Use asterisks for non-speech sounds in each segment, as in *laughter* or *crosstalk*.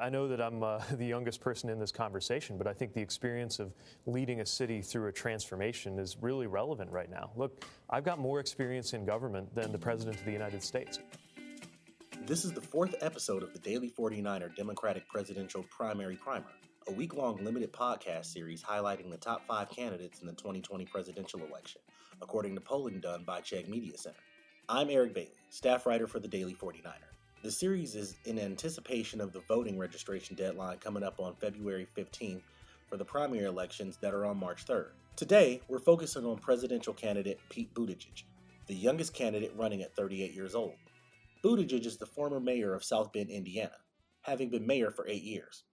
I know that I'm uh, *laughs* the youngest person in this conversation, but I think the experience of leading a city through a transformation is really relevant right now. Look, I've got more experience in government than the President of the United States. This is the fourth episode of the Daily 49er Democratic Presidential Primary Primer, a week long limited podcast series highlighting the top five candidates in the 2020 presidential election, according to polling done by Chegg Media Center. I'm Eric Bailey, staff writer for the Daily 49er. The series is in anticipation of the voting registration deadline coming up on February 15th for the primary elections that are on March 3rd. Today, we're focusing on presidential candidate Pete Buttigieg, the youngest candidate running at 38 years old. Buttigieg is the former mayor of South Bend, Indiana, having been mayor for eight years.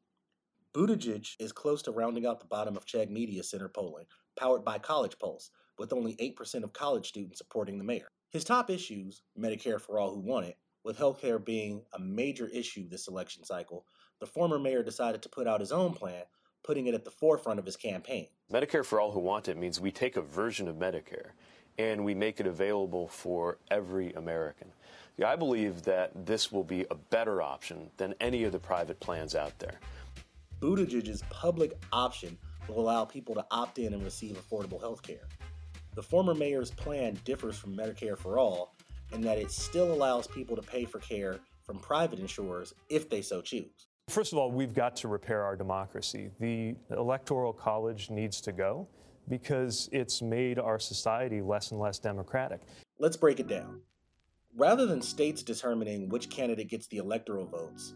Buttigieg is close to rounding out the bottom of Chegg Media Center polling, powered by College Pulse, with only 8% of college students supporting the mayor. His top issues, Medicare for all who want it, with healthcare being a major issue this election cycle, the former mayor decided to put out his own plan, putting it at the forefront of his campaign. Medicare for all who want it means we take a version of Medicare and we make it available for every American. I believe that this will be a better option than any of the private plans out there. Buttigieg's public option will allow people to opt in and receive affordable health care. The former mayor's plan differs from Medicare for All and that it still allows people to pay for care from private insurers if they so choose. First of all, we've got to repair our democracy. The Electoral College needs to go because it's made our society less and less democratic. Let's break it down. Rather than states determining which candidate gets the electoral votes,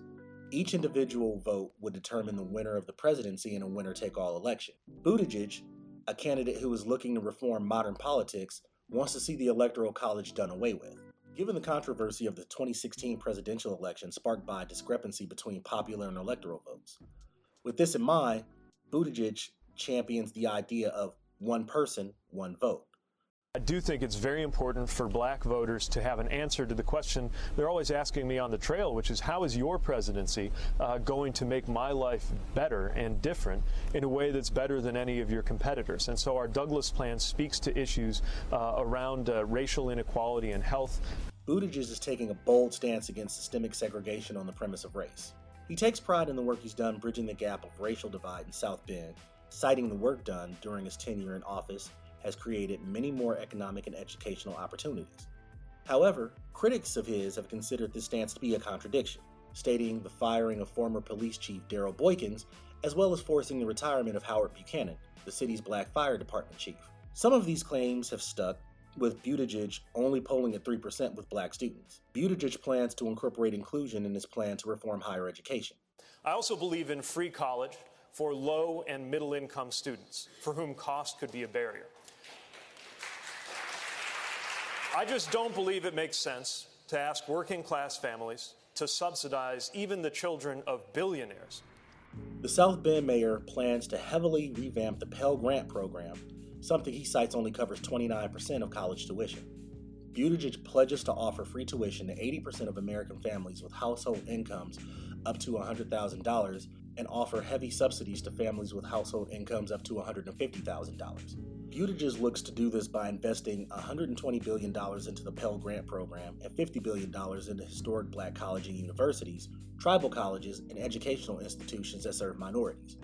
each individual vote would determine the winner of the presidency in a winner take all election. Buttigieg, a candidate who is looking to reform modern politics, wants to see the Electoral College done away with. Given the controversy of the 2016 presidential election sparked by a discrepancy between popular and electoral votes. With this in mind, Buttigieg champions the idea of one person, one vote. I do think it's very important for black voters to have an answer to the question they're always asking me on the trail, which is how is your presidency uh, going to make my life better and different in a way that's better than any of your competitors? And so our Douglass plan speaks to issues uh, around uh, racial inequality and health. Buttigieg is taking a bold stance against systemic segregation on the premise of race. He takes pride in the work he's done bridging the gap of racial divide in South Bend, citing the work done during his tenure in office has created many more economic and educational opportunities. However, critics of his have considered this stance to be a contradiction, stating the firing of former police chief Darryl Boykins, as well as forcing the retirement of Howard Buchanan, the city's black fire department chief. Some of these claims have stuck, with Buttigieg only polling at 3% with black students. Buttigieg plans to incorporate inclusion in his plan to reform higher education. I also believe in free college for low and middle income students for whom cost could be a barrier. I just don't believe it makes sense to ask working class families to subsidize even the children of billionaires. The South Bend mayor plans to heavily revamp the Pell Grant program, something he cites only covers 29% of college tuition. Buttigieg pledges to offer free tuition to 80% of American families with household incomes up to $100,000 and offer heavy subsidies to families with household incomes up to $150,000. Buttigieg looks to do this by investing $120 billion into the Pell Grant program and $50 billion into historic black colleges and universities, tribal colleges, and educational institutions that serve minorities.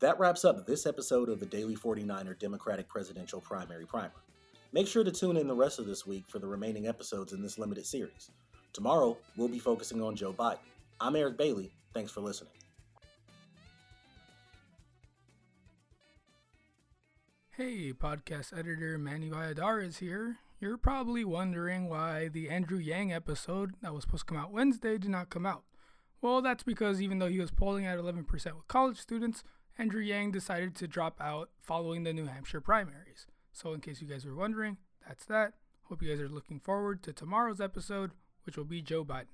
That wraps up this episode of the Daily 49er Democratic Presidential Primary Primer. Make sure to tune in the rest of this week for the remaining episodes in this limited series. Tomorrow, we'll be focusing on Joe Biden. I'm Eric Bailey. Thanks for listening. Hey, podcast editor Manny Valladares here. You're probably wondering why the Andrew Yang episode that was supposed to come out Wednesday did not come out. Well, that's because even though he was polling at 11% with college students, Andrew Yang decided to drop out following the New Hampshire primaries. So, in case you guys were wondering, that's that. Hope you guys are looking forward to tomorrow's episode, which will be Joe Biden.